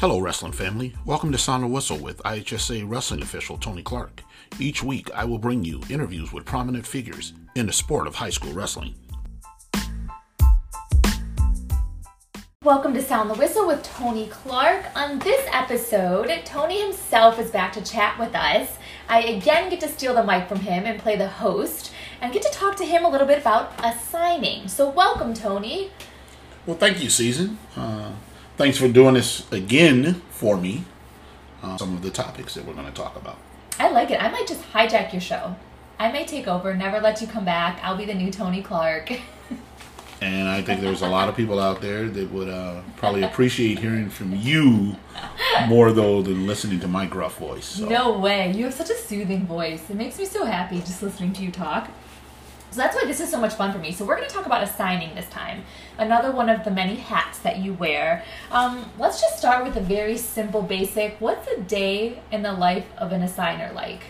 Hello, wrestling family. Welcome to Sound the Whistle with IHSA wrestling official Tony Clark. Each week, I will bring you interviews with prominent figures in the sport of high school wrestling. Welcome to Sound the Whistle with Tony Clark. On this episode, Tony himself is back to chat with us. I again get to steal the mic from him and play the host and get to talk to him a little bit about assigning. So, welcome, Tony. Well, thank you, Season. Uh, thanks for doing this again for me. Uh, some of the topics that we're going to talk about. I like it. I might just hijack your show. I may take over, never let you come back. I'll be the new Tony Clark. And I think there's a lot of people out there that would uh, probably appreciate hearing from you more, though, than listening to my gruff voice. So. No way. You have such a soothing voice. It makes me so happy just listening to you talk. So that's why this is so much fun for me. So we're going to talk about assigning this time. Another one of the many hats that you wear. Um, let's just start with a very simple, basic. What's a day in the life of an assigner like?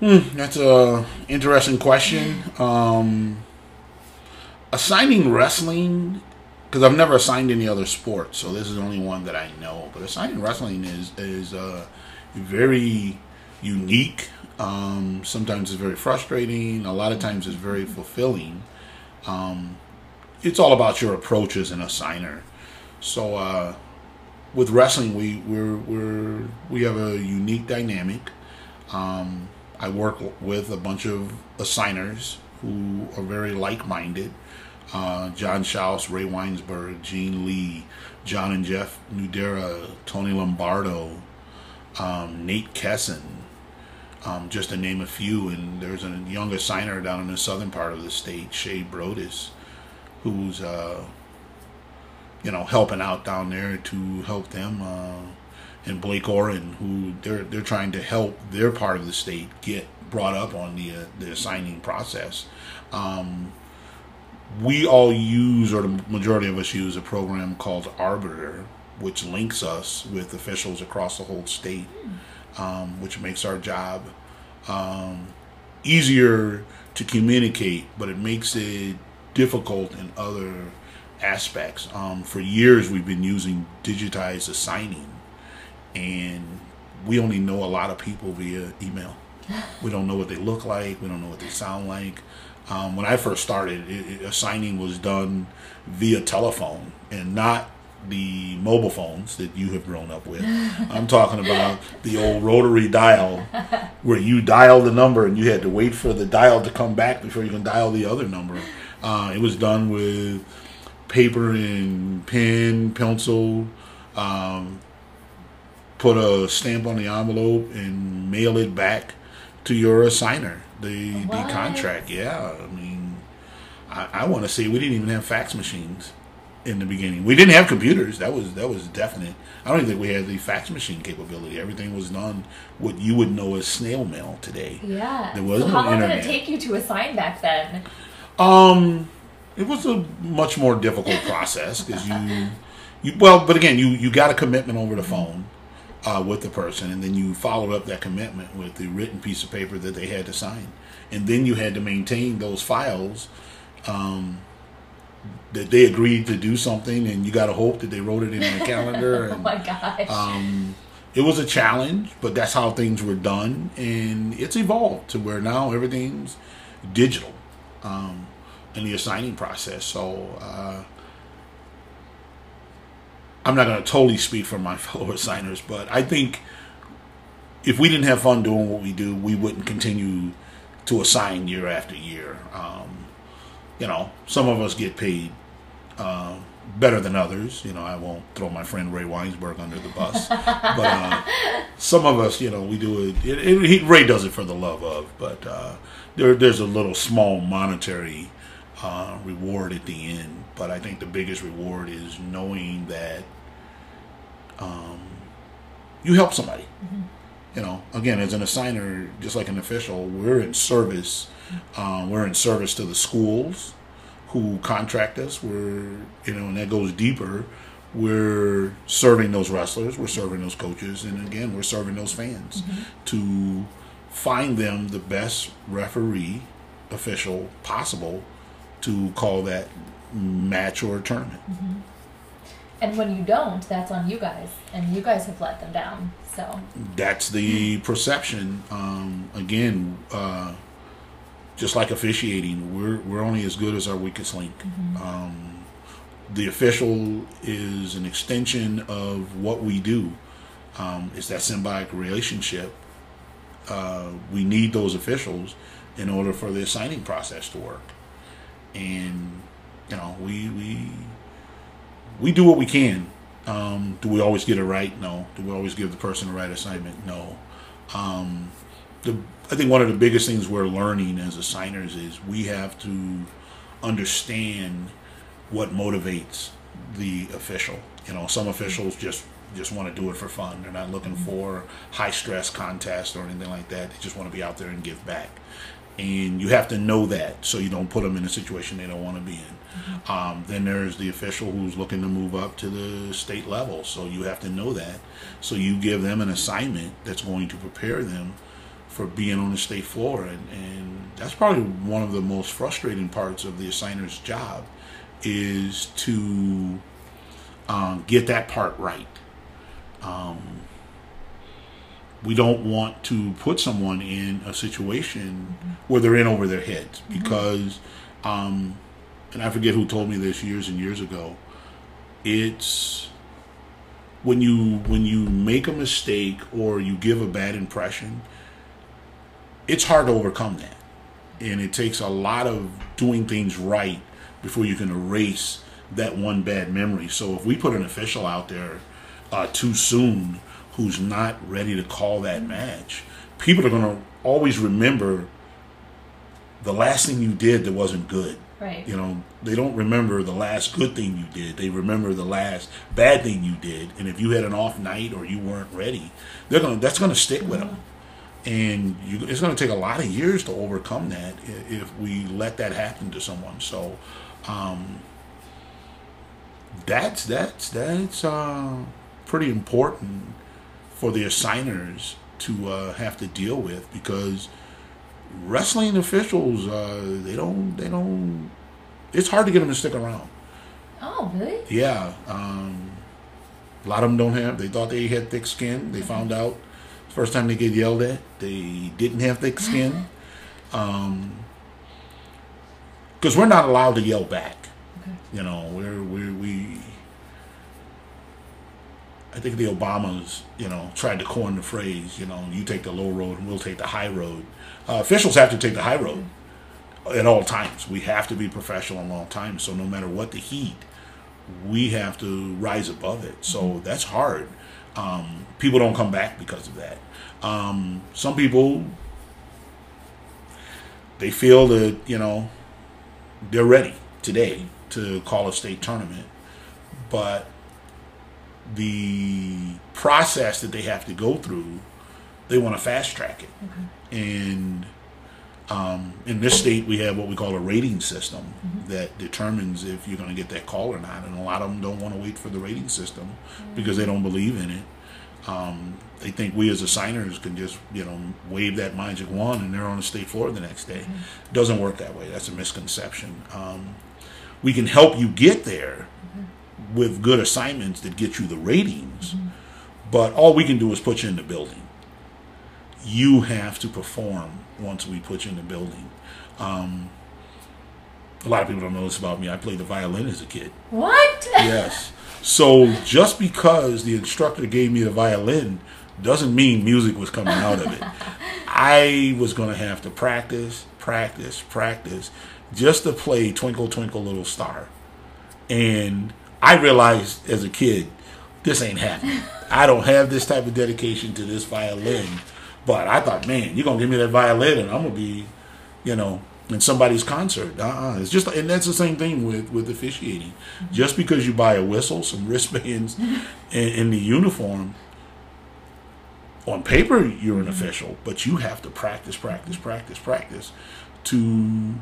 Hmm, that's a interesting question. Um, assigning wrestling, because I've never assigned any other sport, so this is the only one that I know. But assigning wrestling is is uh, very unique. Um, sometimes it's very frustrating. A lot of times it's very fulfilling. Um, it's all about your approach as an assigner. So uh, with wrestling, we we're, we're we have a unique dynamic. Um, I work with a bunch of assigners who are very like-minded. Uh, John Schaus, Ray Weinsberg, Gene Lee, John and Jeff Nudera, Tony Lombardo, um, Nate Kesson, um, just to name a few. And there's a young assigner down in the southern part of the state, Shay Brodus, who's uh, you know helping out down there to help them. Uh, and Blake Oren, who they're they're trying to help their part of the state get brought up on the uh, the assigning process. Um, we all use, or the majority of us use, a program called Arbiter, which links us with officials across the whole state, um, which makes our job um, easier to communicate, but it makes it difficult in other aspects. Um, for years, we've been using digitized assigning and we only know a lot of people via email. We don't know what they look like. We don't know what they sound like. Um, when I first started, it, it, assigning was done via telephone and not the mobile phones that you have grown up with. I'm talking about the old rotary dial where you dial the number and you had to wait for the dial to come back before you can dial the other number. Uh, it was done with paper and pen, pencil. Um, put a stamp on the envelope and mail it back to your assigner. The what? the contract, yeah. I mean, I, I want to say we didn't even have fax machines in the beginning. We didn't have computers. That was that was definite. I don't even think we had the fax machine capability. Everything was done what you would know as snail mail today. Yeah. There was so no how long internet. did it take you to assign back then? Um, it was a much more difficult process because you, you well, but again, you you got a commitment over the phone uh, with the person, and then you followed up that commitment with the written piece of paper that they had to sign, and then you had to maintain those files. Um, that they agreed to do something, and you got to hope that they wrote it in the calendar. And, oh my gosh! Um, it was a challenge, but that's how things were done, and it's evolved to where now everything's digital um, in the assigning process. So. Uh, I'm not going to totally speak for my fellow assigners, but I think if we didn't have fun doing what we do, we wouldn't continue to assign year after year. Um, you know, some of us get paid uh, better than others. You know, I won't throw my friend Ray Weinsberg under the bus, but uh, some of us, you know, we do it, it, it he, Ray does it for the love of, but uh, there, there's a little small monetary uh, reward at the end. But I think the biggest reward is knowing that um, you help somebody. Mm-hmm. You know, again, as an assigner, just like an official, we're in service. Um, we're in service to the schools who contract us. We're, you know, and that goes deeper. We're serving those wrestlers. We're serving those coaches, and again, we're serving those fans mm-hmm. to find them the best referee official possible to call that match or tournament. Mm-hmm. And when you don't, that's on you guys, and you guys have let them down. So that's the perception. Um, again, uh, just like officiating, we're we're only as good as our weakest link. Um, the official is an extension of what we do. Um, it's that symbiotic relationship. Uh, we need those officials in order for the signing process to work, and you know we we we do what we can. Um, do we always get it right? No. Do we always give the person the right assignment? No. Um, the I think one of the biggest things we're learning as assigners is we have to understand what motivates the official. You know, some officials just just want to do it for fun. They're not looking for high stress contests or anything like that. They just want to be out there and give back. And you have to know that so you don't put them in a situation they don't want to be in. Um, then there's the official who's looking to move up to the state level. So you have to know that. So you give them an assignment that's going to prepare them for being on the state floor. And, and that's probably one of the most frustrating parts of the assigner's job is to um, get that part right. Um, we don't want to put someone in a situation where they're in over their heads because, um, and I forget who told me this years and years ago. It's when you when you make a mistake or you give a bad impression, it's hard to overcome that, and it takes a lot of doing things right before you can erase that one bad memory. So if we put an official out there uh, too soon who's not ready to call that match, people are going to always remember the last thing you did that wasn't good. right. You know, they don't remember the last good thing you did. They remember the last bad thing you did. And if you had an off night or you weren't ready, they're gonna that's gonna stick with them. And you, it's gonna take a lot of years to overcome that if we let that happen to someone. So, um, that's that's that's uh, pretty important for the assigners to uh, have to deal with because wrestling officials uh, they don't they don't it's hard to get them to stick around Oh, really? yeah um, a lot of them don't have they thought they had thick skin they found out first time they get yelled at they didn't have thick skin because we're not allowed to yell back Okay. you know we're, we're we I think the Obamas, you know, tried to coin the phrase, you know, you take the low road and we'll take the high road. Uh, officials have to take the high road at all times. We have to be professional at all times. So no matter what the heat, we have to rise above it. So that's hard. Um, people don't come back because of that. Um, some people, they feel that, you know, they're ready today to call a state tournament. But the process that they have to go through, they want to fast track it. And um, in this state, we have what we call a rating system that determines if you're going to get that call or not. And a lot of them don't want to wait for the rating system because they don't believe in it. Um, they think we as assigners can just, you know, wave that magic wand and they're on the state floor the next day. Doesn't work that way. That's a misconception. Um, we can help you get there with good assignments that get you the ratings, but all we can do is put you in the building. You have to perform once we put you in the building. Um, a lot of people don't know this about me. I played the violin as a kid. What? Yes. So just because the instructor gave me the violin doesn't mean music was coming out of it. I was going to have to practice, practice, practice just to play Twinkle Twinkle Little Star. And I realized as a kid, this ain't happening. I don't have this type of dedication to this violin. But I thought, man, you're going to give me that violin and I'm going to be, you know, in somebody's concert. Uh-uh. It's just, and that's the same thing with, with officiating. Mm-hmm. Just because you buy a whistle, some wristbands, and, and the uniform, on paper you're an official, but you have to practice, practice, practice, practice to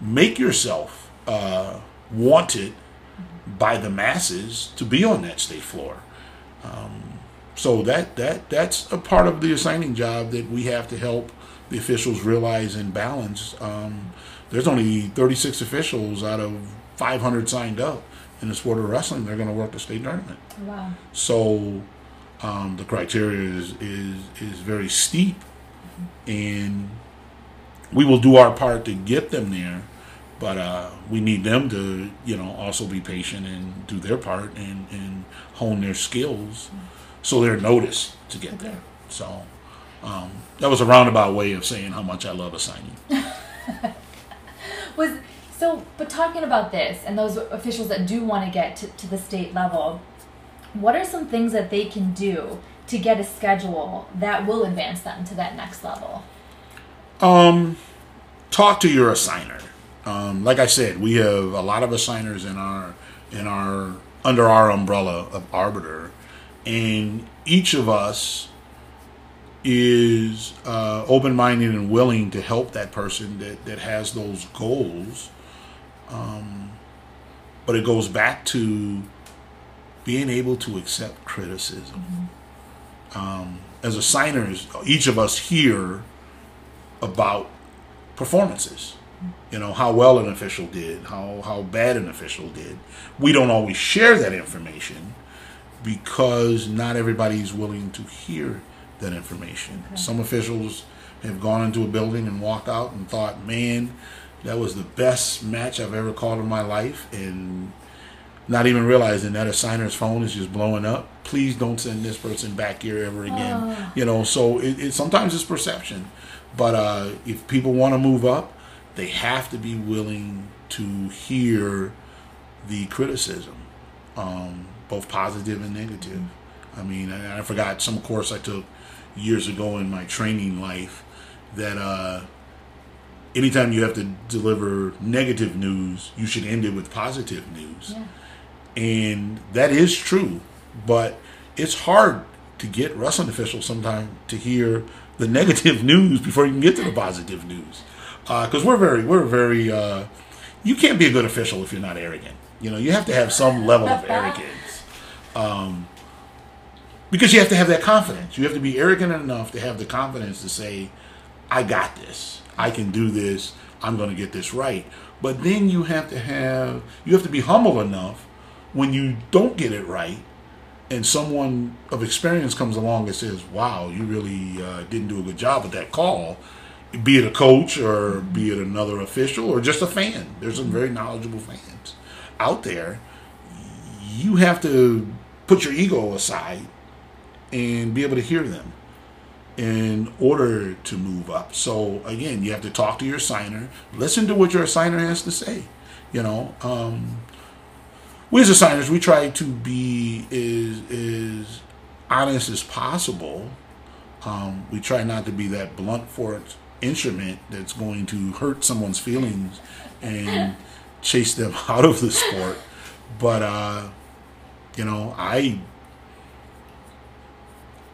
make yourself uh, wanted by the masses to be on that state floor. Um, so that that that's a part of the assigning job that we have to help the officials realize and balance. Um, there's only 36 officials out of 500 signed up, in the sport of wrestling, they're going to work the state tournament. Wow. So um, the criteria is, is is very steep, and we will do our part to get them there. But uh, we need them to, you know, also be patient and do their part and, and hone their skills, so they're noticed to get there. So um, that was a roundabout way of saying how much I love assigning. Was so, but talking about this and those officials that do want to get to, to the state level, what are some things that they can do to get a schedule that will advance them to that next level? Um, talk to your assigner. Um, like I said, we have a lot of assigners in our in our under our umbrella of arbiter, and each of us is uh, open minded and willing to help that person that, that has those goals. Um, but it goes back to being able to accept criticism. Um, as assigners, each of us hear about performances. You know, how well an official did, how, how bad an official did. We don't always share that information because not everybody's willing to hear that information. Some officials have gone into a building and walked out and thought, man, that was the best match I've ever called in my life, and not even realizing that assigner's phone is just blowing up. Please don't send this person back here ever again. You know, so it, it sometimes it's perception, but uh, if people want to move up, they have to be willing to hear the criticism, um, both positive and negative. I mean, I, I forgot some course I took years ago in my training life that uh, anytime you have to deliver negative news, you should end it with positive news. Yeah. And that is true, but it's hard to get wrestling officials sometimes to hear the negative news before you can get to the positive news. Because we're very, we're very, uh, you can't be a good official if you're not arrogant. You know, you have to have some level of arrogance. Um, because you have to have that confidence. You have to be arrogant enough to have the confidence to say, I got this. I can do this. I'm going to get this right. But then you have to have, you have to be humble enough when you don't get it right and someone of experience comes along and says, wow, you really uh, didn't do a good job with that call, be it a coach or be it another official or just a fan. There's some very knowledgeable fans out there. You have to put your ego aside and be able to hear them in order to move up. So again, you have to talk to your signer, listen to what your signer has to say. You know, um, we as assigners, we try to be as as honest as possible. Um, we try not to be that blunt force instrument that's going to hurt someone's feelings and chase them out of the sport. But uh, you know, I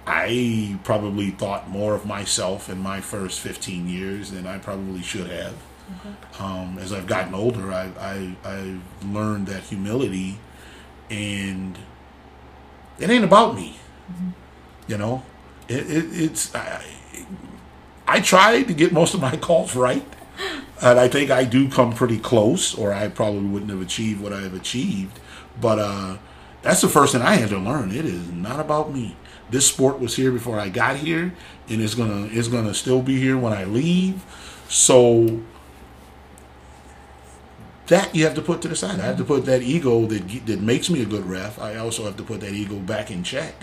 I probably thought more of myself in my first 15 years than I probably should have. Um, as I've gotten older, I, I, I've learned that humility and it ain't about me. You know, it, it, it's, I, I try to get most of my calls right. And I think I do come pretty close, or I probably wouldn't have achieved what I have achieved. But uh, that's the first thing I had to learn. It is not about me. This sport was here before I got here, and it's gonna it's gonna still be here when I leave. So that you have to put to the side. I have to put that ego that that makes me a good ref. I also have to put that ego back in check,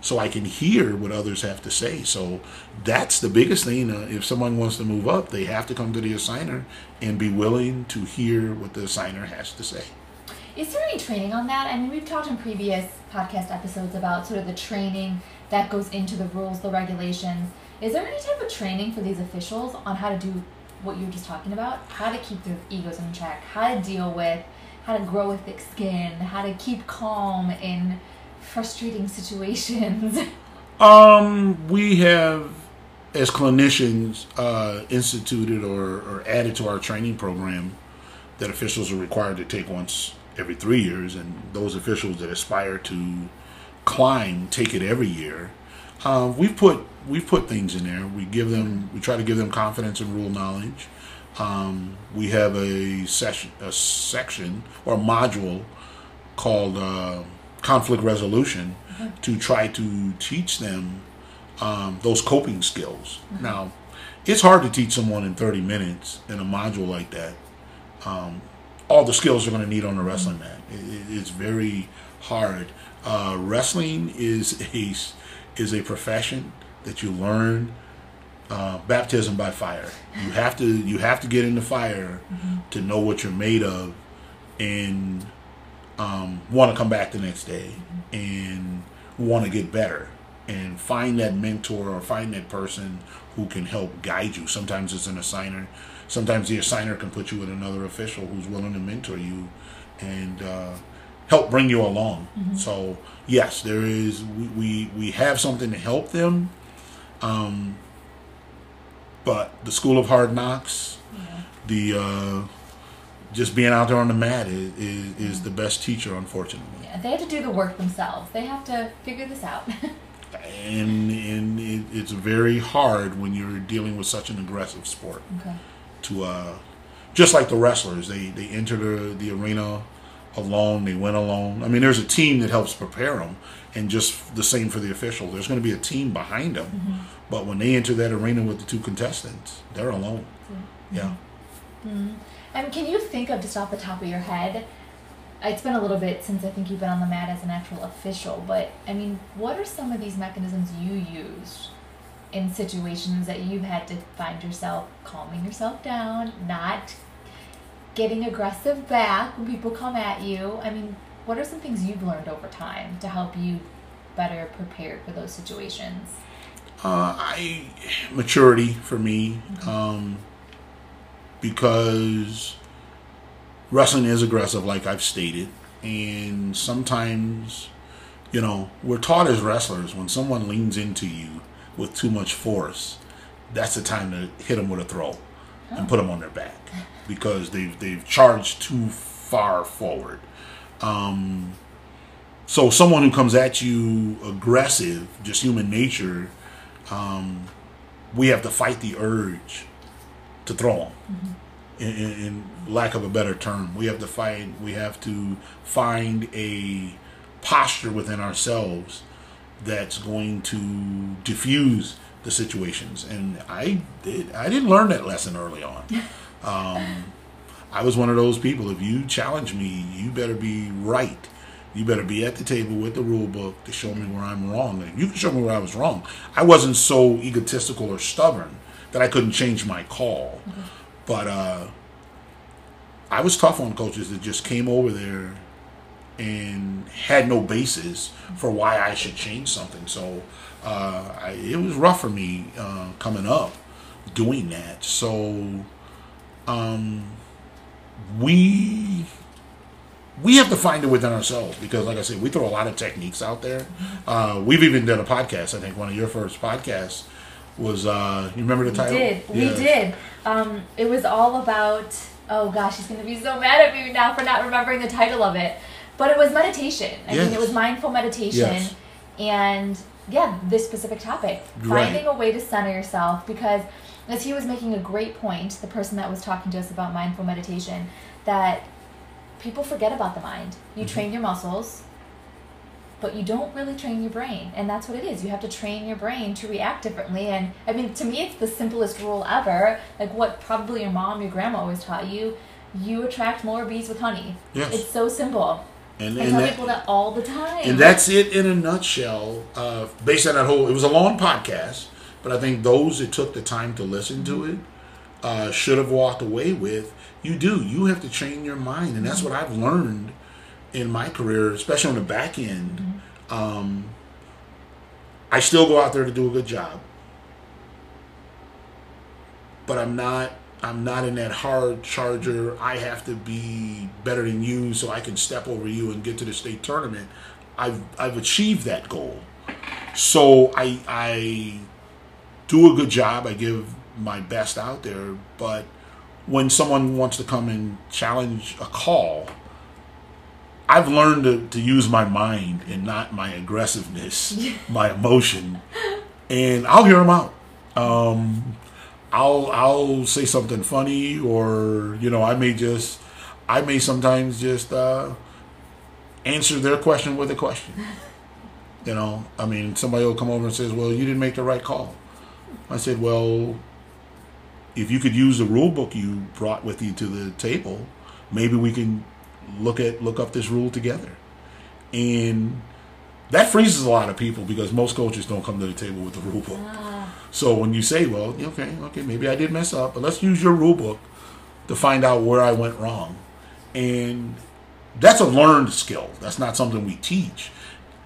so I can hear what others have to say. So that's the biggest thing. Uh, if someone wants to move up, they have to come to the assigner and be willing to hear what the assigner has to say. Is there any training on that? I mean, we've talked in previous podcast episodes about sort of the training that goes into the rules, the regulations. Is there any type of training for these officials on how to do what you were just talking about? How to keep their egos in check, how to deal with, how to grow a thick skin, how to keep calm in frustrating situations? Um, we have, as clinicians, uh, instituted or, or added to our training program that officials are required to take once every three years, and those officials that aspire to climb take it every year. Uh, we've put we've put things in there. We give them we try to give them confidence and rule knowledge. Um, we have a session a section or a module called uh, conflict resolution to try to teach them um, those coping skills. Now, it's hard to teach someone in 30 minutes in a module like that. Um, all the skills they're going to need on a wrestling mat. It, it- it's very hard. Uh, wrestling is a is a profession that you learn uh, baptism by fire. You have to you have to get in the fire to know what you're made of, and um, want to come back the next day and want to get better and find that mentor or find that person who can help guide you. Sometimes it's an assigner. Sometimes the assigner can put you with another official who's willing to mentor you and uh, help bring you along. So yes, there is. We, we we have something to help them. Um, but the school of hard knocks, the uh, just being out there on the mat is, is, is the best teacher, unfortunately. Yeah, they have to do the work themselves. They have to figure this out. And and it, it's very hard when you're dealing with such an aggressive sport. okay. To uh, just like the wrestlers, they they enter the, the arena alone. They went alone. I mean, there's a team that helps prepare them, and just the same for the official. There's going to be a team behind them, mm-hmm. but when they enter that arena with the two contestants, they're alone. Yeah. Mm-hmm. Mm-hmm. And can you think of just off the top of your head? It's been a little bit since I think you've been on the mat as an actual official, but I mean, what are some of these mechanisms you used in situations that you've had to find yourself calming yourself down, not getting aggressive back when people come at you? I mean, what are some things you've learned over time to help you better prepared for those situations? Uh, I maturity for me, um, because wrestling is aggressive, like I've stated, and sometimes, you know, we're taught as wrestlers when someone leans into you with too much force, that's the time to hit them with a throw and put them on their back because they've they've charged too far forward. Um, so someone who comes at you aggressive, just human nature, um, we have to fight the urge to throw them. In, in, in lack of a better term, we have to fight. We have to find a posture within ourselves that's going to diffuse the situations. And I did. I didn't learn that lesson early on. Um, I was one of those people. If you challenge me, you better be right. You better be at the table with the rule book to show me where I'm wrong. And if you can show me where I was wrong, I wasn't so egotistical or stubborn that I couldn't change my call. But uh, I was tough on coaches that just came over there and had no basis for why I should change something. So uh, I, it was rough for me uh, coming up doing that. So um, we we have to find it within ourselves because, like I said, we throw a lot of techniques out there. Uh, we've even done a podcast. I think one of your first podcasts was. Uh, you remember the title? We did. We did. Um, it was all about. Oh gosh, he's gonna be so mad at me now for not remembering the title of it. But it was meditation. I mean, it was mindful meditation, Yes. and yeah, this specific topic, Right. finding a way to center yourself. Because as he was making a great point, the person that was talking to us about mindful meditation, that people forget about the mind. You Mm-hmm. train your muscles, but you don't really train your brain and that's what it is you have to train your brain to react differently and i mean to me it's the simplest rule ever like what probably your mom your grandma always taught you you attract more bees with honey Yes. it's so simple And, i and tell that- people that all the time And that's it in a nutshell. Uh, based on that whole, it was a long podcast, but I think those that took the time to listen to it uh, should have walked away with. You do. You have to train your mind, and that's what I've learned in my career, especially on the back end. Um, I still go out there to do a good job, but I'm not. I'm not in that hard charger. I have to be better than you so I can step over you and get to the state tournament. I've I've achieved that goal. So I I do a good job. I give my best out there, but when someone wants to come and challenge a call, I've learned to, to use my mind and not my aggressiveness, my emotion, and I'll hear them out. Um, I'll I'll say something funny, or you know, I may just I may sometimes just uh, answer their question with a question. You know, I mean, somebody will come over and says, "Well, you didn't make the right call." I said, "Well, if you could use the rule book you brought with you to the table, maybe we can look at look up this rule together." And that freezes a lot of people because most coaches don't come to the table with the rule book. Ah, So when you say, "Well, okay, okay, maybe I did mess up, but let's use your rule book to find out where I went wrong," and that's a learned skill. That's not something we teach.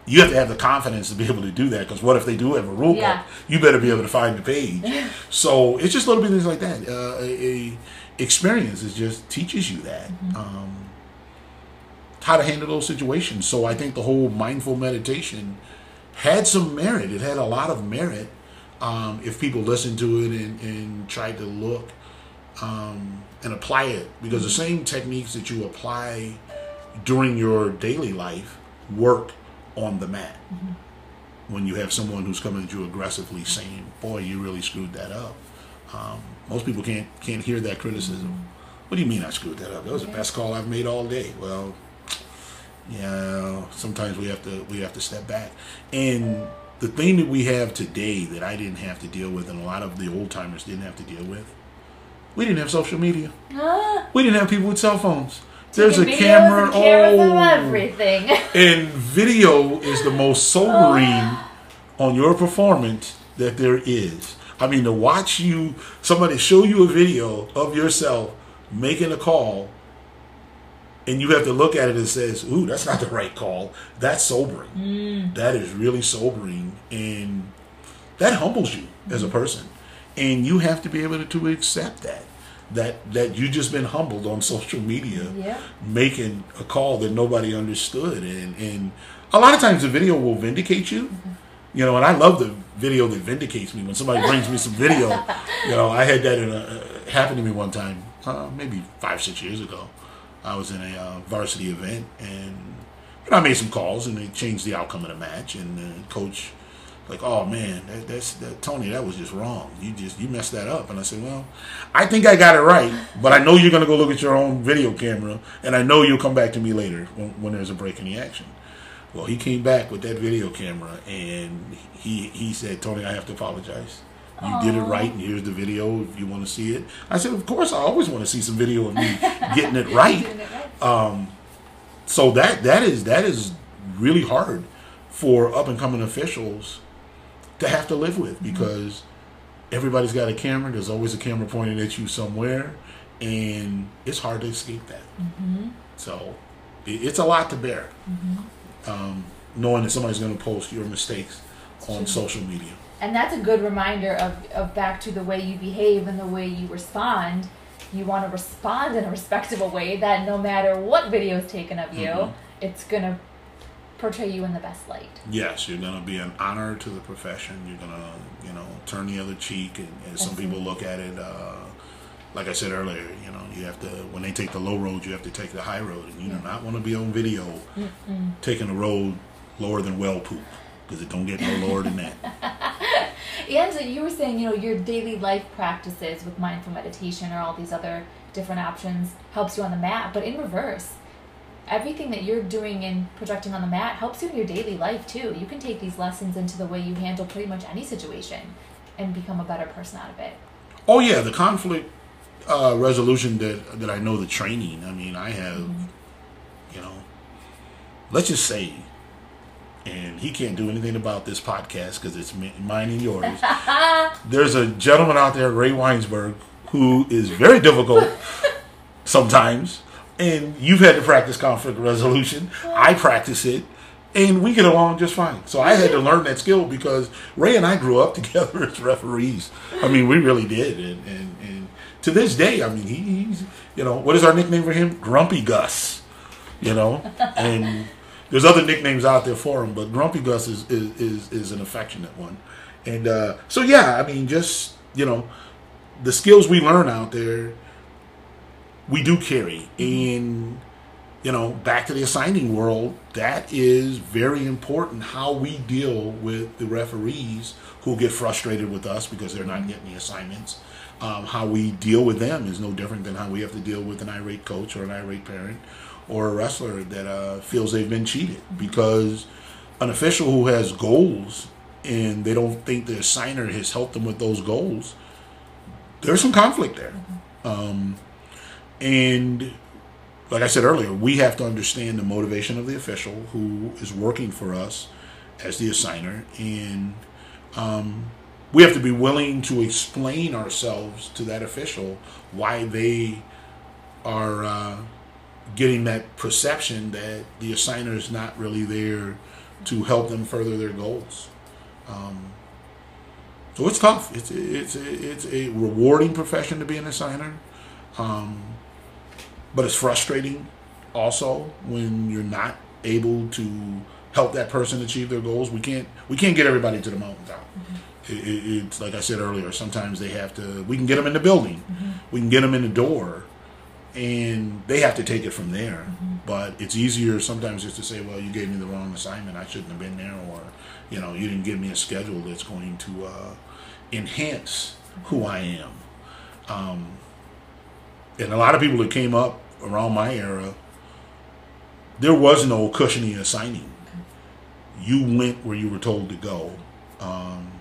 You have to have the confidence to be able to do that. Because what if they do have a rule Yeah. book? You better be able to find the page. so it's just little things like that. Uh, a, a experience is just teaches you that um, how to handle those situations. So I think the whole mindful meditation had some merit. It had a lot of merit um, if people listened to it and, and tried to look um, and apply it. Because the same techniques that you apply during your daily life work on the mat. When you have someone who's coming at you aggressively saying, "Boy, you really screwed that up," um, most people can't can't hear that criticism. What do you mean I screwed that up? That was the best call I've made all day. Well, yeah, sometimes we have to we have to step back. And the thing that we have today that I didn't have to deal with, and a lot of the old timers didn't have to deal with, we didn't have social media. ah, We didn't have people with cell phones. There's a camera. and Oh, everything. and video is the most sobering oh. on your performance that there is. I mean, to watch you, somebody show you a video of yourself making a call, and you have to look at it and says, "Ooh, that's not the right call." That's sobering. Mm. That is really sobering, and that humbles you as a mm. person, and you have to be able to, to accept that. That that you just been humbled on social media yeah. making a call that nobody understood. And and a lot of times the video will vindicate you. You know and i love the video that vindicates me. When somebody brings me some video you know i had that in a uh, happened to me one time uh, maybe five six years ago. I was in a uh, varsity event and you know, i made some calls and they changed the outcome of the match. And the coach like oh man that, that's that tony that was just wrong. You just you messed that up. And i said well i think i got it right but i know you're going to go look at your own video camera and i know you'll come back to me later when, when there's a break in the action. Well he came back with that video camera and he he said tony i have to apologize. You did it right and here's the video if you want to see it. I said of course i always want to see some video of me getting it right. It right. Um, so that that is that is really hard for up and coming officials to have to live with because everybody's got a camera. There's always a camera pointed at you somewhere, and it's hard to escape that. So it, it's a lot to bear, um, knowing that somebody's going to post your mistakes on social media. And that's a good reminder of, of back to the way you behave and the way you respond. You want to respond in a respectable way that no matter what video is taken of you, Mhm. it's going to portray you in the best light. Yes, you're going to be an honor to the profession. You're going to, you know, turn the other cheek, and, and some people look at it. Uh, like I said earlier, you know, you have to when they take the low road, you have to take the high road, and you do not want to be on video taking a road lower than well poop because it don't get no lower than that. And so you were saying, you know, your daily life practices with mindful meditation or all these other different options helps you on the mat, but in reverse. Everything that you're doing and projecting on the mat helps you in your daily life too. You can take these lessons into the way you handle pretty much any situation and become a better person out of it. Oh yeah, the conflict uh, resolution that that I know the training. I mean, I have, you know, let's just say, and he can't do anything about this podcast because it's mine and yours. There's a gentleman out there, Ray Weinsberg, who is very difficult sometimes, and you've had to practice conflict resolution. I practice it. And we get along just fine. So I had to learn that skill because Ray and I grew up together as referees. I mean, we really did. And, and, and to this day, I mean, he, he's, you know, what is our nickname for him? Grumpy Gus. You know? And there's other nicknames out there for him, but Grumpy Gus is, is, is, is an affectionate one. And uh, so, yeah, I mean, just, you know, the skills we learn out there, we do carry. And you know, back to the assigning world, that is very important how we deal with the referees who get frustrated with us because they're not getting the assignments. Um, how we deal with them is no different than how we have to deal with an irate coach or an irate parent or a wrestler that uh, feels they've been cheated because an official who has goals and they don't think the assigner has helped them with those goals, there's some conflict there. Um, and like I said earlier, we have to understand the motivation of the official who is working for us as the assigner, and um, we have to be willing to explain ourselves to that official why they are uh, getting that perception that the assigner is not really there to help them further their goals. Um, so it's tough. It's it's it's a rewarding profession to be an assigner, um, but it's frustrating also when you're not able to help that person achieve their goals. We can't we can't get everybody to the mountaintop. Mm-hmm. It, it, it's like I said earlier. Sometimes they have to. We can get them in the building. Mm-hmm. We can get them in the door, and they have to take it from there. Mm-hmm. But it's easier sometimes just to say, "Well, you gave me the wrong assignment. I shouldn't have been there," or you know, you didn't give me a schedule that's going to uh, enhance who I am. Um, and a lot of people that came up around my era, there was no cushioning assigning. You went where you were told to go, um,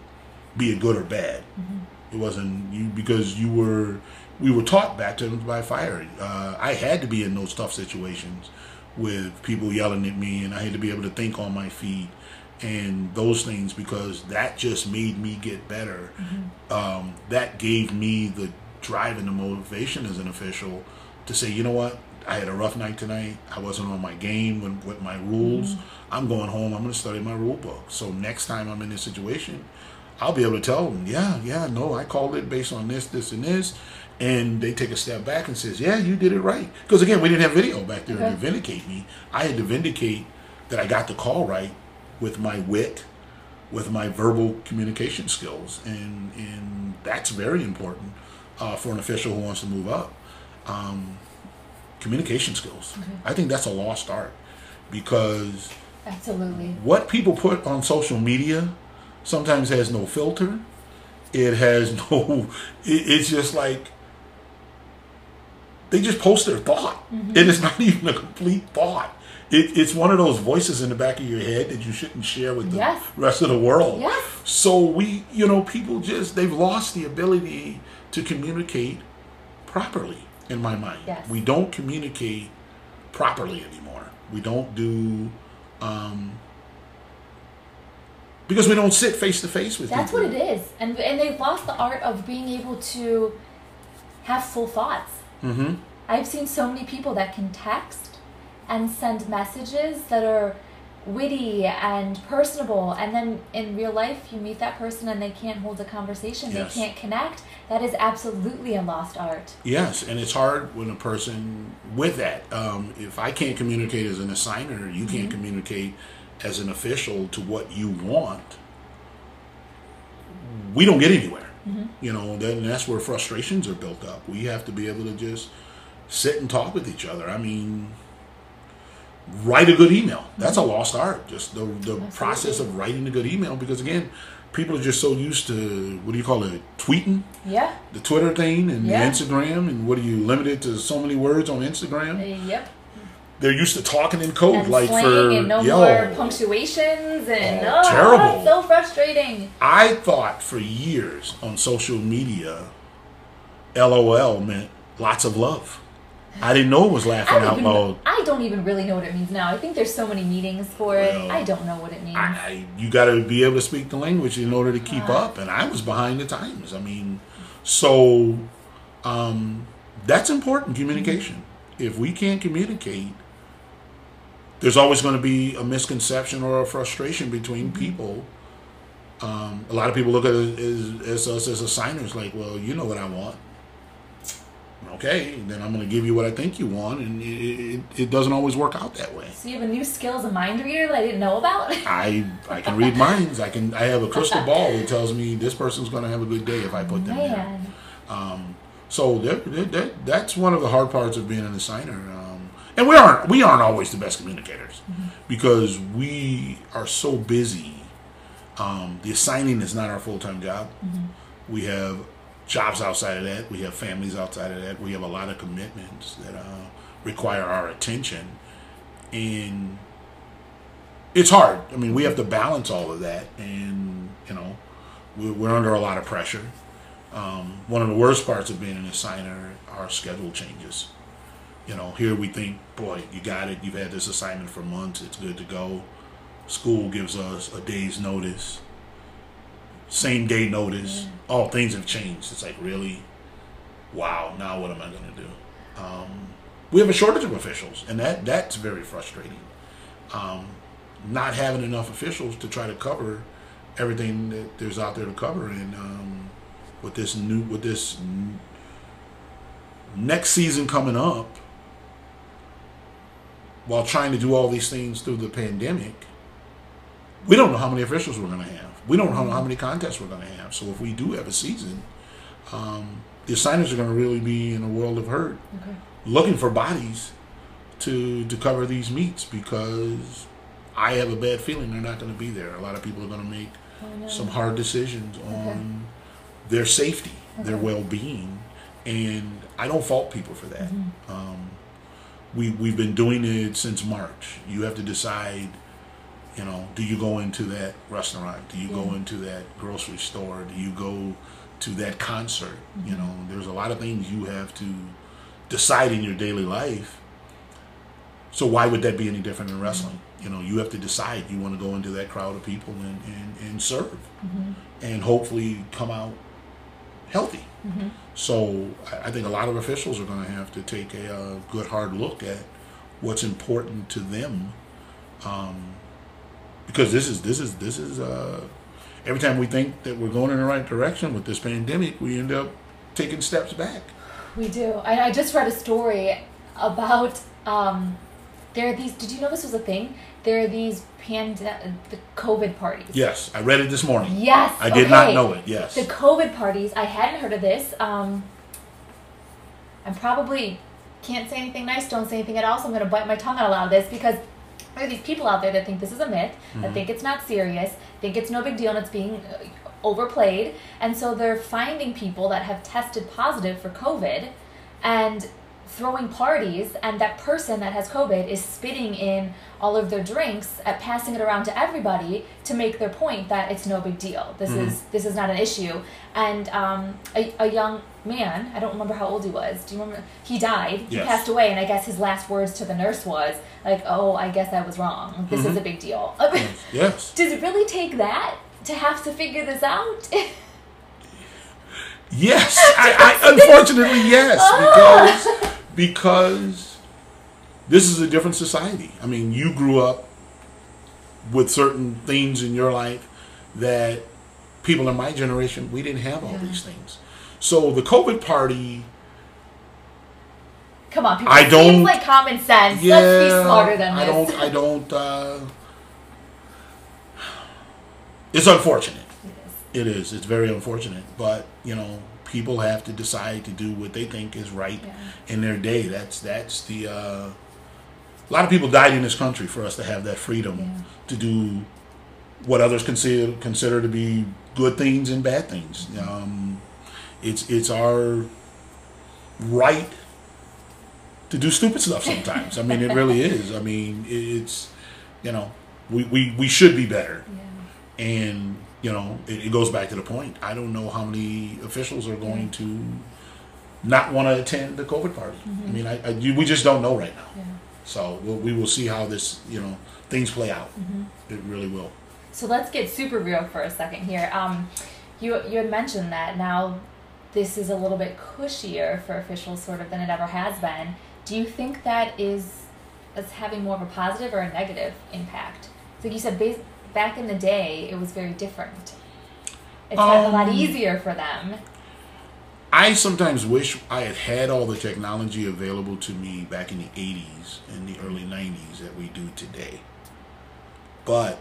be it good or bad. Mm-hmm. It wasn't you because you were. We were taught baptism by fire. Uh, I had to be in those tough situations with people yelling at me, and I had to be able to think on my feet and those things because that just made me get better. Mm-hmm. Um, that gave me the drive and the motivation as an official to say, you know what, I had a rough night tonight. I wasn't on my game with, with my rules. Mm-hmm. I'm going home. I'm going to study my rule book. So next time I'm in this situation, I'll be able to tell them, yeah, yeah, no, I called it based on this, this, and this. And they take a step back and says, yeah, you did it right. Because again, we didn't have video back there okay. to vindicate me. I had to vindicate that I got the call right with my wit, with my verbal communication skills, and and that's very important uh, for an official who wants to move up. Um, communication skills. Okay. I think that's a lost art because absolutely what people put on social media sometimes has no filter. It has no. It, it's just like they just post their thought, mm-hmm. and it's not even a complete thought it, it's one of those voices in the back of your head that you shouldn't share with the yes. rest of the world. Yes. So we, you know, people just they've lost the ability to communicate properly. In my mind, yes. we don't communicate properly anymore. We don't do. Um, because we don't sit face to face with That's people. what it is. And and they've lost the art of being able to have full thoughts. Mm-hmm. I've seen so many people that can text and send messages that are witty and personable and then in real life you meet that person and they can't hold a conversation yes. they can't connect that is absolutely a lost art yes and it's hard when a person with that um, if i can't communicate as an assigner you can't mm-hmm. communicate as an official to what you want we don't get anywhere mm-hmm. you know then that's where frustrations are built up we have to be able to just sit and talk with each other i mean write a good email. That's a lost art. Just the the process of writing a good email because again, people are just so used to what do you call it, tweeting? Yeah. The Twitter thing and yeah. the Instagram and what are you limited to so many words on Instagram? Uh, yep. They're used to talking in code and like for and no yo, more punctuations and oh, oh, terrible. so frustrating. I thought for years on social media, LOL meant lots of love. I didn't know it was laughing out loud. I don't even really know what it means now. I think there's so many meanings for it. I don't know what it means. I, you got to be able to speak the language in order to keep uh, up, and I was behind the times. I mean, so um, that's important communication. If we can't communicate, there's always going to be a misconception or a frustration between mm-hmm. people. Um, a lot of people look at it as, as us as assigners, like, well, you know what I want okay, then I'm going to give you what I think you want, and it, it, it, doesn't always work out that way. So you have a new skill as a mind reader that I didn't know about. I I can read minds. I can. I have a crystal ball that tells me this person's going to have a good day if I put them Man. there. Um, so that, that, that's one of the hard parts of being an assigner. Um, and we aren't we aren't always the best communicators mm-hmm. because we are so busy. Um, the assigning is not our full time job. Mm-hmm. We have jobs outside of that. We have families outside of that. We have a lot of commitments that uh, require our attention, and it's hard. I mean, we have to balance all of that, and you know, we're, we're under a lot of pressure. Um, one of the worst parts of being an assigner are schedule changes. You know, here we think, boy, you got it. You've had this assignment for months. It's good to go. School gives us a day's notice, same day notice. All things have changed. It's like really, wow. Now what am I going to do? Um, we have a shortage of officials, and that that's very frustrating. Um, not having enough officials to try to cover everything that there's out there to cover, and um, with this new with this n- next season coming up, while trying to do all these things through the pandemic, we don't know how many officials we're going to have. We don't know how many contests we're going to have. So if we do have a season, um, the assigners are going to really be in a world of hurt, Okay. looking for bodies to to cover these meets because I have a bad feeling they're not going to be there. A lot of people are going to make Oh, no. some hard decisions on their safety, their well-being, and I don't fault people for that. Mm-hmm. Um, we we've been doing it since March. You have to decide, you know, do you go into that restaurant? Do you go into that grocery store? Do you go to that concert? You Mm-hmm. know, there's a lot of things you have to decide in your daily life. So why would that be any different in wrestling? You know, you have to decide you want to go into that crowd of people and, and, and serve Mm-hmm. and hopefully come out healthy. So I think a lot of officials are going to have to take a, uh good hard look at what's important to them, um, because this is this is this is uh, every time we think that we're going in the right direction with this pandemic, we end up taking steps back. We do. I, I just read a story about um, there are these. Did you know this was a thing? There are these pandemic, the COVID parties. Yes, I read it this morning. Yes. I did not know it. Yes. The COVID parties. I hadn't heard of this. Um, I'm probably can't say anything nice. Don't say anything at all. So I'm going to bite my tongue out of this because there are these people out there that think this is a myth, that think it's not serious, think it's no big deal, and it's being uh, overplayed. And so they're finding people that have tested positive for COVID and throwing parties, and that person that has COVID is spitting in all of their drinks, at passing it around to everybody to make their point that it's no big deal. This mm-hmm. is this is not an issue. And um, a, a young man, I don't remember how old he was. Do you remember? He died. He Yes. passed away, and I guess his last words to the nurse was like, "Oh, I guess I was wrong. This is mm-hmm. a big deal." yes. Does it really take that to have to figure this out? Yes, I, I unfortunately yes, oh. because because this is a different society. I mean, you grew up with certain things in your life that people in my generation we didn't have all Yeah. these things. So the COVID party, Come on, people. I don't- Seems like common sense. yeah, Let's be smarter than I this. don't, I don't. Uh, it's unfortunate. It is. It is. It's very unfortunate, but you know, people have to decide to do what they think is right Yeah. in their day. That's that's the. Uh, a lot of people died in this country for us to have that freedom Yeah. to do what others consider consider to be good things and bad things. Um, it's it's our right to do stupid stuff sometimes. I mean, it really is. I mean, it's you know, we, we, we should be better. Yeah. And you know, it, it goes back to the point. I don't know how many officials are going to not want to attend the COVID party. I mean, I, I you, we just don't know right now. Yeah. So we'll, we will see how this you know things play out. It really will. So let's get super real for a second here. Um, you you had mentioned that now this is a little bit cushier for officials, sort of, than it ever has been. Do you think that is is having more of a positive or a negative impact? So you said bas- back in the day it was very different. It's gotten a lot Um, easier for them. I sometimes wish I had had all the technology available to me back in the 80s and the early 90s that we do today. But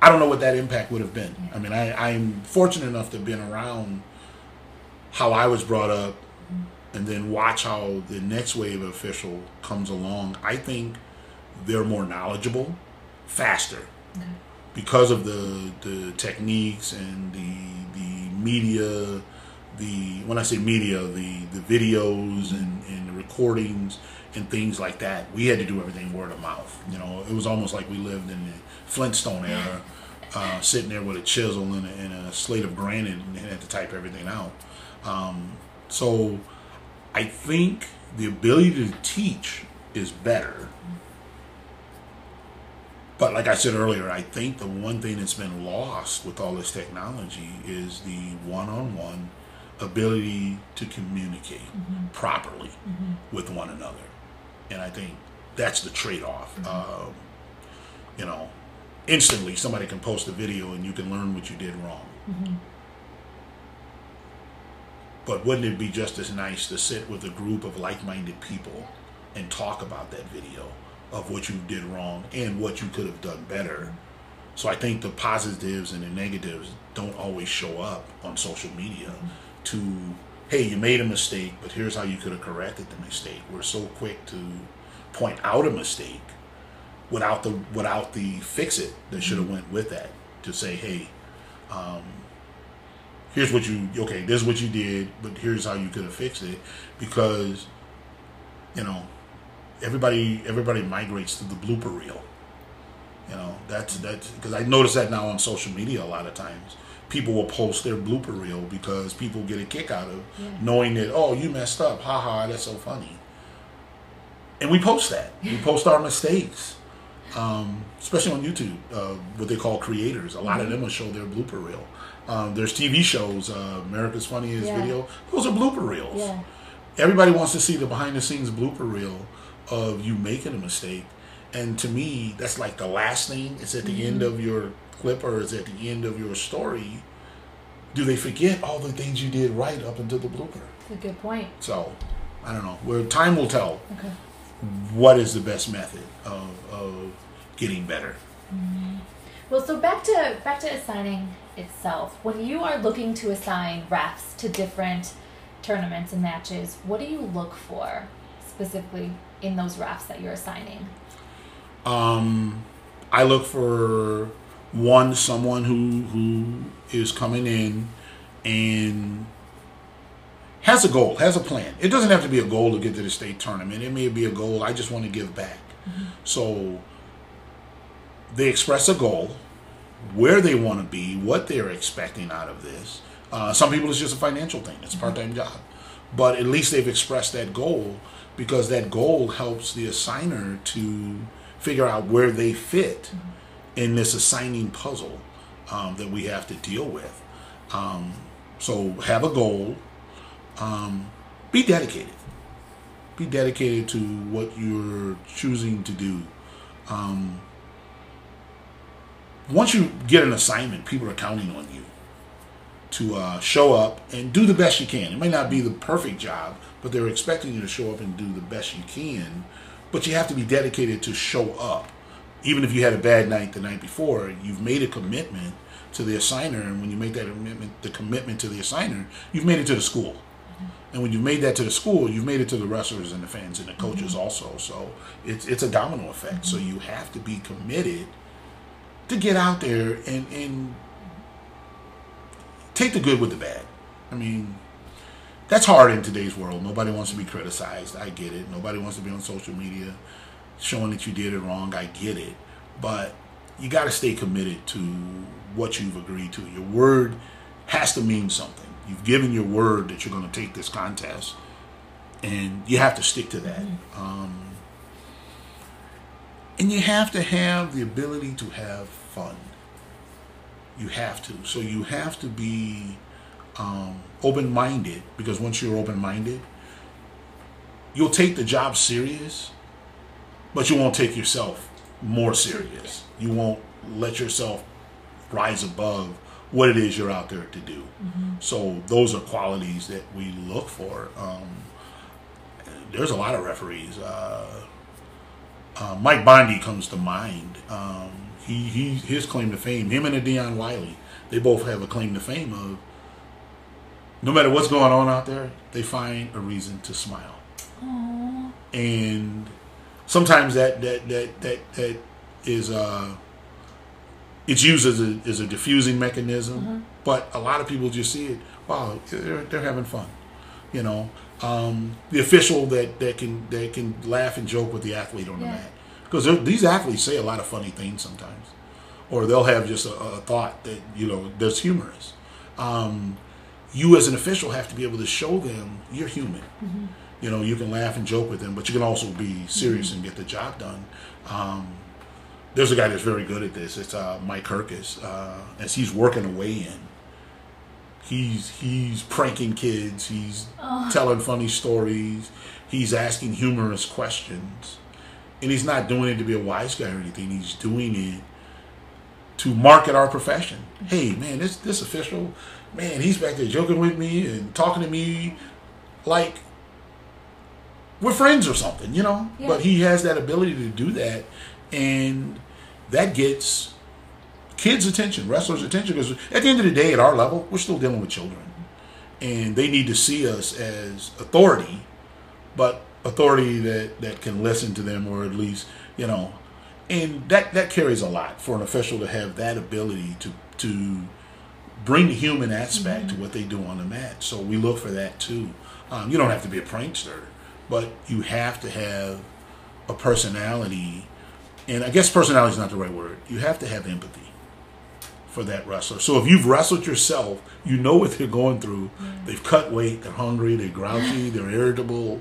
I don't know what that impact would have been. I mean, I, I'm fortunate enough to have been around how I was brought up and then watch how the next wave official comes along. I think they're more knowledgeable, faster because of the the techniques and the the media the when I say media, the the videos and, and the recordings and things like that. We had to do everything word of mouth. You know, it was almost like we lived in the Flintstone era, uh, sitting there with a chisel and a, and a slate of granite and had to type everything out. Um, so I think the ability to teach is better. But like I said earlier, I think the one thing that's been lost with all this technology is the one-on-one ability to communicate mm-hmm. properly mm-hmm. with one another, and I think that's the trade-off. Mm-hmm. Um, you know, instantly somebody can post a video and you can learn what you did wrong. Mm-hmm. But wouldn't it be just as nice to sit with a group of like-minded people and talk about that video of what you did wrong and what you could have done better? So I think the positives and the negatives don't always show up on social media. Mm-hmm to hey you made a mistake but here's how you could have corrected the mistake we're so quick to point out a mistake without the without the fix it that should have went with that to say hey um, here's what you okay this is what you did but here's how you could have fixed it because you know everybody everybody migrates to the blooper reel. You know that's that's because i notice that now on social media a lot of times. People will post their blooper reel because people get a kick out of yeah. knowing that oh you messed up. Haha that's so funny. And we post that. We post our mistakes um, especially on youtube uh, what they call creators. A lot mm-hmm. of them will show their blooper reel. Um, there's tv shows uh, america's funniest yeah. video. Those are blooper reels. Yeah. everybody wants to see the behind the scenes blooper reel of you making a mistake and to me that's like the last thing it's at the mm-hmm. end of your clip or is at the end of your story, do they forget all the things you did right up until the blooper? That's a good point. So, I don't know. Where time will tell. Okay. What is the best method of, of getting better? Mm-hmm. Well, so back to back to assigning itself. When you are looking to assign refs to different tournaments and matches, what do you look for specifically in those refs that you're assigning? Um, I look for one someone who who is coming in and has a goal, has a plan. It doesn't have to be a goal to get to the state tournament. It may be a goal I just want to give back. Mm-hmm. So they express a goal, where they want to be, what they're expecting out of this. Uh, some people it's just a financial thing; it's a mm-hmm. part-time job, but at least they've expressed that goal because that goal helps the assigner to figure out where they fit. Mm-hmm in this assigning puzzle um, that we have to deal with. Um, so have a goal. Um, be dedicated. Be dedicated to what you're choosing to do. Um, once you get an assignment, people are counting on you to uh, show up and do the best you can. It may not be the perfect job, but they're expecting you to show up and do the best you can. But you have to be dedicated to show up even if you had a bad night the night before, you've made a commitment to the assigner, and when you make that commitment, the commitment to the assigner, you've made it to the school. Mm-hmm. And when you've made that to the school, you've made it to the wrestlers and the fans and the coaches mm-hmm. also. So it's it's a domino effect. Mm-hmm. So you have to be committed to get out there and and take the good with the bad. I mean, that's hard in today's world. Nobody wants to be criticized. I get it. Nobody wants to be on social media showing that you did it wrong. I get it. But you got to stay committed to what you've agreed to. Your word has to mean something. You've given your word that you're going to take this contest, and you have to stick to that. Mm-hmm. Um, and you have to have the ability to have fun. You have to. So you have to be um, open minded because once you're open minded, you'll take the job serious but you won't take yourself more serious. You won't let yourself rise above what it is you're out there to do. Mm-hmm. So those are qualities that we look for. Um, there's a lot of referees. Uh, uh, Mike Bondi comes to mind. Um, he, he his claim to fame. Him and a Dion Wiley, they both have a claim to fame of no matter what's going on out there, they find a reason to smile. Aww. And sometimes that that that that that is uh it's used as a, as a diffusing mechanism, but a lot of people just see it. Wow, they're, they're having fun, you know. Um, the official that, that can that can laugh and joke with the athlete on the mat because these athletes say a lot of funny things sometimes, or they'll have just a, a thought that you know that's humorous. Um, you as an official have to be able to show them you're human. You know, you can laugh and joke with them, but you can also be serious and get the job done. Um, there's a guy that's very good at this. It's uh, Mike Kirkus. Uh, as he's working away in, he's he's pranking kids. He's telling funny stories. He's asking humorous questions, and he's not doing it to be a wise guy or anything. He's doing it to market our profession. Hey, man, this this official, man, he's back there joking with me and talking to me like we're friends or something, you know. Yeah. But he has that ability to do that, and that gets kids' attention, wrestlers' attention. Because at the end of the day, at our level, we're still dealing with children, and they need to see us as authority, but authority that that can listen to them, or at least you know, and that that carries a lot for an official to have that ability to to bring the human aspect to what they do on the mat. So we look for that too. Um, you don't have to be a prankster, but you have to have a personality, and I guess personality is not the right word. You have to have empathy for that wrestler. So if you've wrestled yourself, you know what they're going through. They've cut weight, they're hungry, they're grouchy, they're irritable,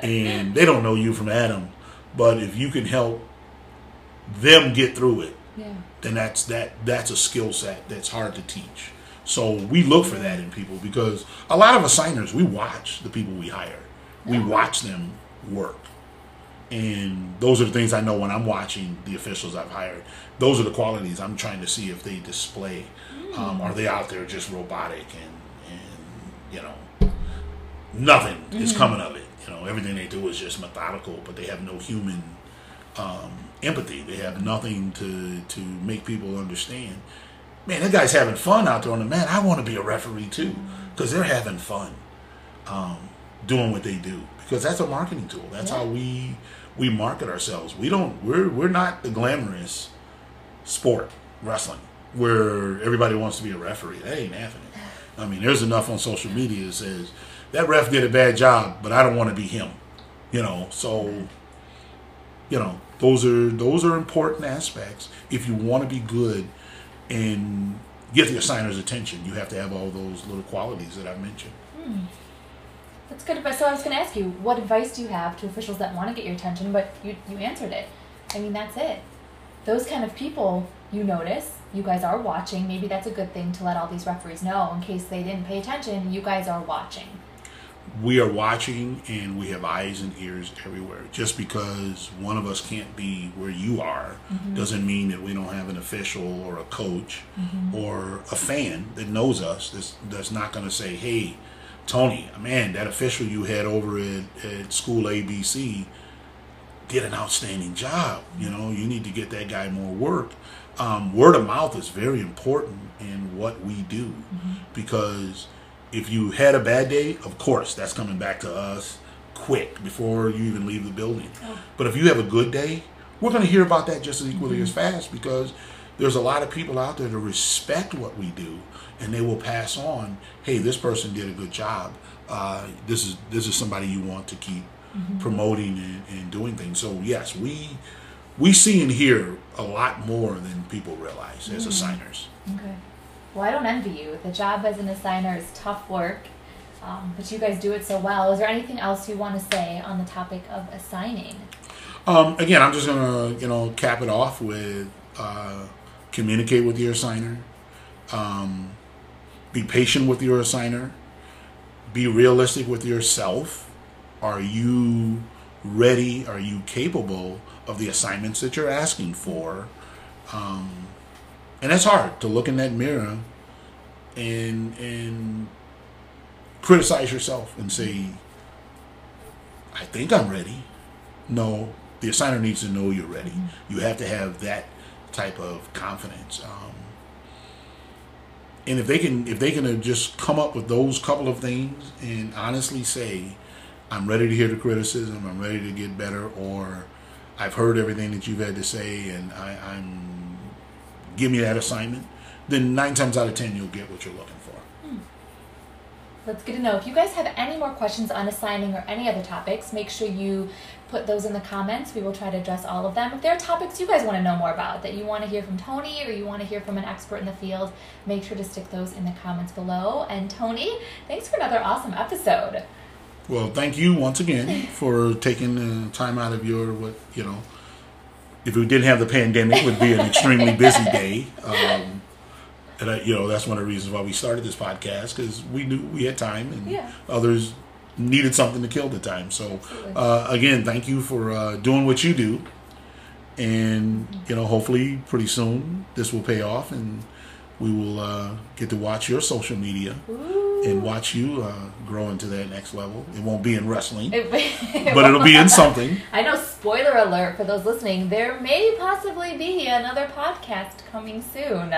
and they don't know you from Adam. But if you can help them get through it, Yeah. then that's that that's a skill set that's hard to teach. So we look for that in people because a lot of assigners we watch the people we hire. We watch them work. And those are the things I know when I'm watching the officials I've hired. Those are the qualities I'm trying to see if they display. Um, are they out there just robotic and, and you know, nothing is coming of it. You know, everything they do is just methodical, but they have no human um, empathy. They have nothing to to make people understand. Man, that guy's having fun out there on the mat. I want to be a referee too, because they're having fun um, doing what they do. Because that's a marketing tool. That's how we we market ourselves. We don't. We're we're not the glamorous sport wrestling where everybody wants to be a referee. That ain't happening. I mean, there's enough on social media that says that ref did a bad job, but I don't want to be him. You know, so you know those are those are important aspects if you want to be good and get the assigner's attention you have to have all those little qualities that i mentioned hmm. That's good advice. So I was going to ask you, what advice do you have to officials that want to get your attention, but you, you answered it. I mean, that's it. Those kind of people you notice, you guys are watching. Maybe that's a good thing to let all these referees know in case they didn't pay attention. You guys are watching. We are watching and we have eyes and ears everywhere just because one of us can't be where you are mm-hmm. doesn't mean that we don't have an official or a coach mm-hmm. or a fan that knows us that's, that's not going to say hey tony man that official you had over at, at school abc did an outstanding job. You know, you need to get that guy more work. Um, word of mouth is very important in what we do mm-hmm. because if you had a bad day, of course, that's coming back to us quick before you even leave the building. Oh. But if you have a good day, we're going to hear about that just as equally as mm-hmm. fast because there's a lot of people out there that respect what we do and they will pass on hey this person did a good job. Uh, this is this is somebody you want to keep mm-hmm. promoting and, and doing things. So yes we we see and hear a lot more than people realize as mm. assigners. Okay. Well, I don't envy you. The job as an assigner is tough work, um, but you guys do it so well. Is there anything else you want to say on the topic of assigning? Um, again, I'm just gonna you know cap it off with uh, communicate with your assigner, um, be patient with your assigner, be realistic with yourself. Are you ready? Are you capable of the assignments that you're asking for? Um, and that's hard to look in that mirror and and criticize yourself and say, "I think I'm ready." No, the assigner needs to know you're ready. You have to have that type of confidence. Um, and if they can, if they can uh, just come up with those couple of things and honestly say, "I'm ready to hear the criticism. I'm ready to get better," or "I've heard everything that you've had to say, and I, I'm give me that assignment, then nine times out of ten you'll get what you're looking for. Hmm. That's good to know. If you guys have any more questions on assigning or any other topics, make sure you put those in the comments. We will try to address all of them. If there are topics you guys want to know more about, that you want to hear from Tony or you want to hear from an expert in the field, make sure to stick those in the comments below. And Tony, thanks for another awesome episode. Well, thank you once again for taking the time out of your what you know. If we didn't have the pandemic, it would be an extremely busy day. Um, and I, you know that's one of the reasons why we started this podcast because we knew we had time and Yeah. others needed something to kill the time. So uh, again, thank you for uh, doing what you do, and you know hopefully pretty soon this will pay off and we will uh, get to watch your social media Ooh. and watch you uh, grow into that next level. It won't be in wrestling, It- but it'll be in something. I know, spoiler alert for those listening, there may possibly be another podcast coming soon.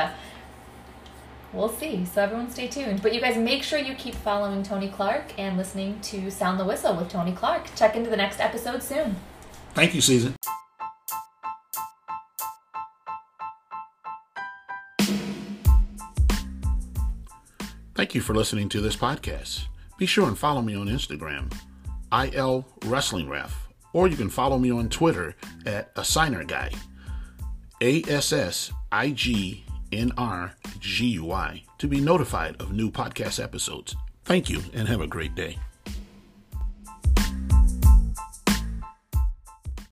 We'll see. So everyone stay tuned. But you guys make sure you keep following Tony Clark and listening to Sound the Whistle with Tony Clark. Check into the next episode soon. Thank you, Season. Thank you for listening to this podcast. Be sure and follow me on Instagram, IL Wrestling Ref, or you can follow me on Twitter at Assigner Guy, A S S I G N R G U I, to be notified of new podcast episodes. Thank you and have a great day.